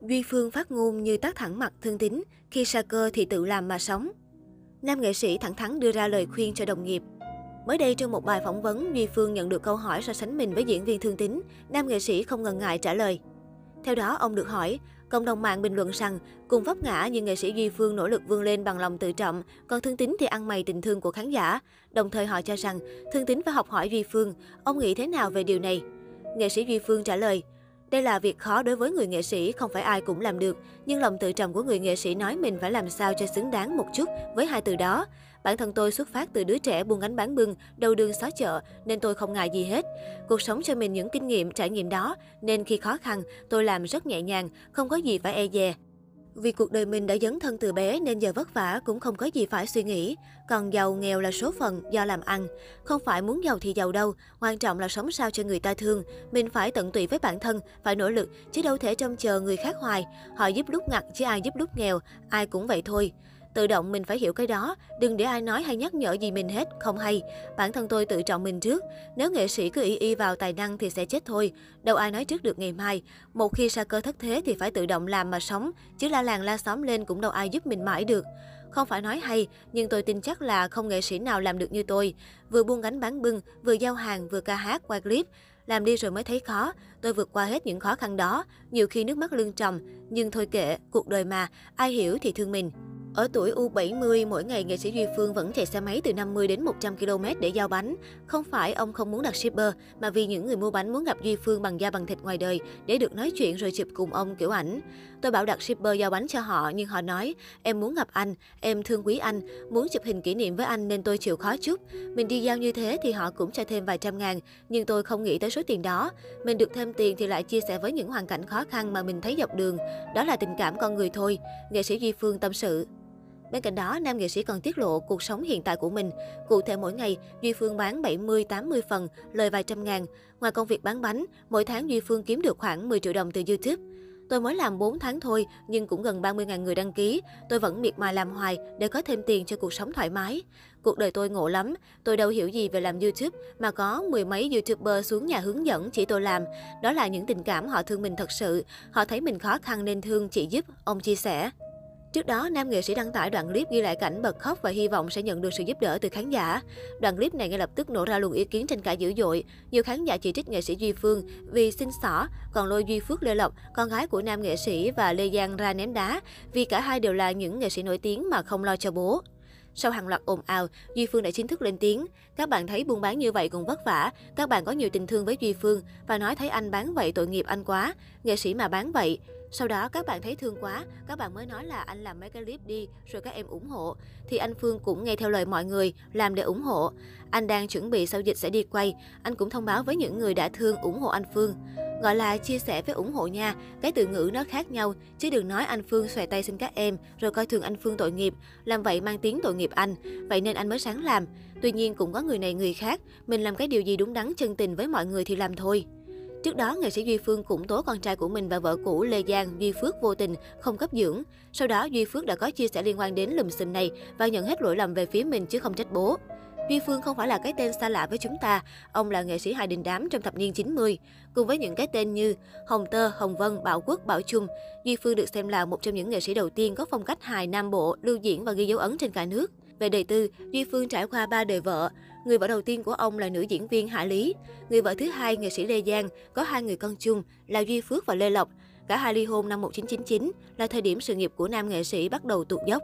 Duy Phương phát ngôn như tác thẳng mặt thương tín, khi sa cơ thì tự làm mà sống. Nam nghệ sĩ thẳng thắn đưa ra lời khuyên cho đồng nghiệp. Mới đây trong một bài phỏng vấn, Duy Phương nhận được câu hỏi so sánh mình với diễn viên Thương Tín. Nam nghệ sĩ không ngần ngại trả lời. Theo đó, ông được hỏi, cộng đồng mạng bình luận rằng cùng vấp ngã nhưng nghệ sĩ Duy Phương nỗ lực vươn lên bằng lòng tự trọng, còn Thương Tín thì ăn mày tình thương của khán giả. Đồng thời họ cho rằng Thương Tín phải học hỏi Duy Phương. Ông nghĩ thế nào về điều này? Nghệ sĩ Duy Phương trả lời, đây là việc khó đối với người nghệ sĩ, không phải ai cũng làm được. Nhưng lòng tự trọng của người nghệ sĩ nói mình phải làm sao cho xứng đáng một chút với hai từ đó. Bản thân tôi xuất phát từ đứa trẻ buôn gánh bán bưng, đầu đường xó chợ, nên tôi không ngại gì hết. Cuộc sống cho mình những kinh nghiệm, trải nghiệm đó, nên khi khó khăn, tôi làm rất nhẹ nhàng, không có gì phải e dè. Vì cuộc đời mình đã dấn thân từ bé nên giờ vất vả cũng không có gì phải suy nghĩ. Còn giàu nghèo là số phận do làm ăn. Không phải muốn giàu thì giàu đâu, quan trọng là sống sao cho người ta thương. Mình phải tận tụy với bản thân, phải nỗ lực, chứ đâu thể trông chờ người khác hoài. Họ giúp lúc ngặt chứ ai giúp lúc nghèo, ai cũng vậy thôi. Tự động mình phải hiểu cái đó, đừng để ai nói hay nhắc nhở gì mình hết, không hay. Bản thân tôi tự trọng mình trước, nếu nghệ sĩ cứ y y vào tài năng thì sẽ chết thôi. Đâu ai nói trước được ngày mai. Một khi sa cơ thất thế thì phải tự động làm mà sống, chứ la làng la xóm lên cũng đâu ai giúp mình mãi được. Không phải nói hay, nhưng tôi tin chắc là không nghệ sĩ nào làm được như tôi. Vừa buông gánh bán bưng, vừa giao hàng, vừa ca hát, quay clip. Làm đi rồi mới thấy khó, tôi vượt qua hết những khó khăn đó, nhiều khi nước mắt lưng tròng. Nhưng thôi kệ, cuộc đời mà, ai hiểu thì thương mình. Ở tuổi U70, mỗi ngày nghệ sĩ Duy Phương vẫn chạy xe máy từ 50 đến 100 km để giao bánh. Không phải ông không muốn đặt shipper, mà vì những người mua bánh muốn gặp Duy Phương bằng da bằng thịt ngoài đời để được nói chuyện rồi chụp cùng ông kiểu ảnh. Tôi bảo đặt shipper giao bánh cho họ, nhưng họ nói, em muốn gặp anh, em thương quý anh, muốn chụp hình kỷ niệm với anh nên tôi chịu khó chút. Mình đi giao như thế thì họ cũng cho thêm vài trăm ngàn, nhưng tôi không nghĩ tới số tiền đó. Mình được thêm tiền thì lại chia sẻ với những hoàn cảnh khó khăn mà mình thấy dọc đường. Đó là tình cảm con người thôi, nghệ sĩ Duy Phương tâm sự. Bên cạnh đó, nam nghệ sĩ còn tiết lộ cuộc sống hiện tại của mình. Cụ thể mỗi ngày, Duy Phương bán 70-80 phần, lời vài trăm ngàn. Ngoài công việc bán bánh, mỗi tháng Duy Phương kiếm được khoảng 10 triệu đồng từ YouTube. Tôi mới làm 4 tháng thôi, nhưng cũng gần 30.000 người đăng ký. Tôi vẫn miệt mài làm hoài để có thêm tiền cho cuộc sống thoải mái. Cuộc đời tôi ngộ lắm. Tôi đâu hiểu gì về làm YouTube, mà có mười mấy YouTuber xuống nhà hướng dẫn chỉ tôi làm. Đó là những tình cảm họ thương mình thật sự. Họ thấy mình khó khăn nên thương chỉ giúp, ông chia sẻ. Trước đó, nam nghệ sĩ đăng tải đoạn clip ghi lại cảnh bật khóc và hy vọng sẽ nhận được sự giúp đỡ từ khán giả. Đoạn clip này ngay lập tức nổ ra luồng ý kiến tranh cãi dữ dội. Nhiều khán giả chỉ trích nghệ sĩ Duy Phương vì xin xỏ, còn lôi Duy Phước Lê Lộc, con gái của nam nghệ sĩ và Lê Giang ra ném đá, vì cả hai đều là những nghệ sĩ nổi tiếng mà không lo cho bố. Sau hàng loạt ồn ào, Duy Phương đã chính thức lên tiếng. Các bạn thấy buôn bán như vậy cũng vất vả. Các bạn có nhiều tình thương với Duy Phương và nói thấy anh bán vậy tội nghiệp anh quá. Nghệ sĩ mà bán vậy. Sau đó các bạn thấy thương quá, các bạn mới nói là anh làm mấy cái clip đi, rồi các em ủng hộ. Thì anh Phương cũng nghe theo lời mọi người, làm để ủng hộ. Anh đang chuẩn bị sau dịch sẽ đi quay, anh cũng thông báo với những người đã thương ủng hộ anh Phương. Gọi là chia sẻ với ủng hộ nha, cái từ ngữ nó khác nhau, chứ đừng nói anh Phương xòe tay xin các em, rồi coi thường anh Phương tội nghiệp, làm vậy mang tiếng tội nghiệp anh, vậy nên anh mới sáng làm. Tuy nhiên cũng có người này người khác, mình làm cái điều gì đúng đắn chân tình với mọi người thì làm thôi. Trước đó, nghệ sĩ Duy Phương cũng tố con trai của mình và vợ cũ Lê Giang, Duy Phước vô tình, không cấp dưỡng. Sau đó, Duy Phước đã có chia sẻ liên quan đến lùm xùm này và nhận hết lỗi lầm về phía mình chứ không trách bố. Duy Phương không phải là cái tên xa lạ với chúng ta, ông là nghệ sĩ hài đình đám trong thập niên 90. Cùng với những cái tên như Hồng Tơ, Hồng Vân, Bảo Quốc, Bảo Trung, Duy Phương được xem là một trong những nghệ sĩ đầu tiên có phong cách hài nam bộ, lưu diễn và ghi dấu ấn trên cả nước. Về đời tư, Duy Phương trải qua ba đời vợ. Người vợ đầu tiên của ông là nữ diễn viên Hạ Lý. Người vợ thứ hai, nghệ sĩ Lê Giang, có hai người con chung là Duy Phước và Lê Lộc. Cả hai ly hôn năm 1999 là thời điểm sự nghiệp của nam nghệ sĩ bắt đầu tụt dốc.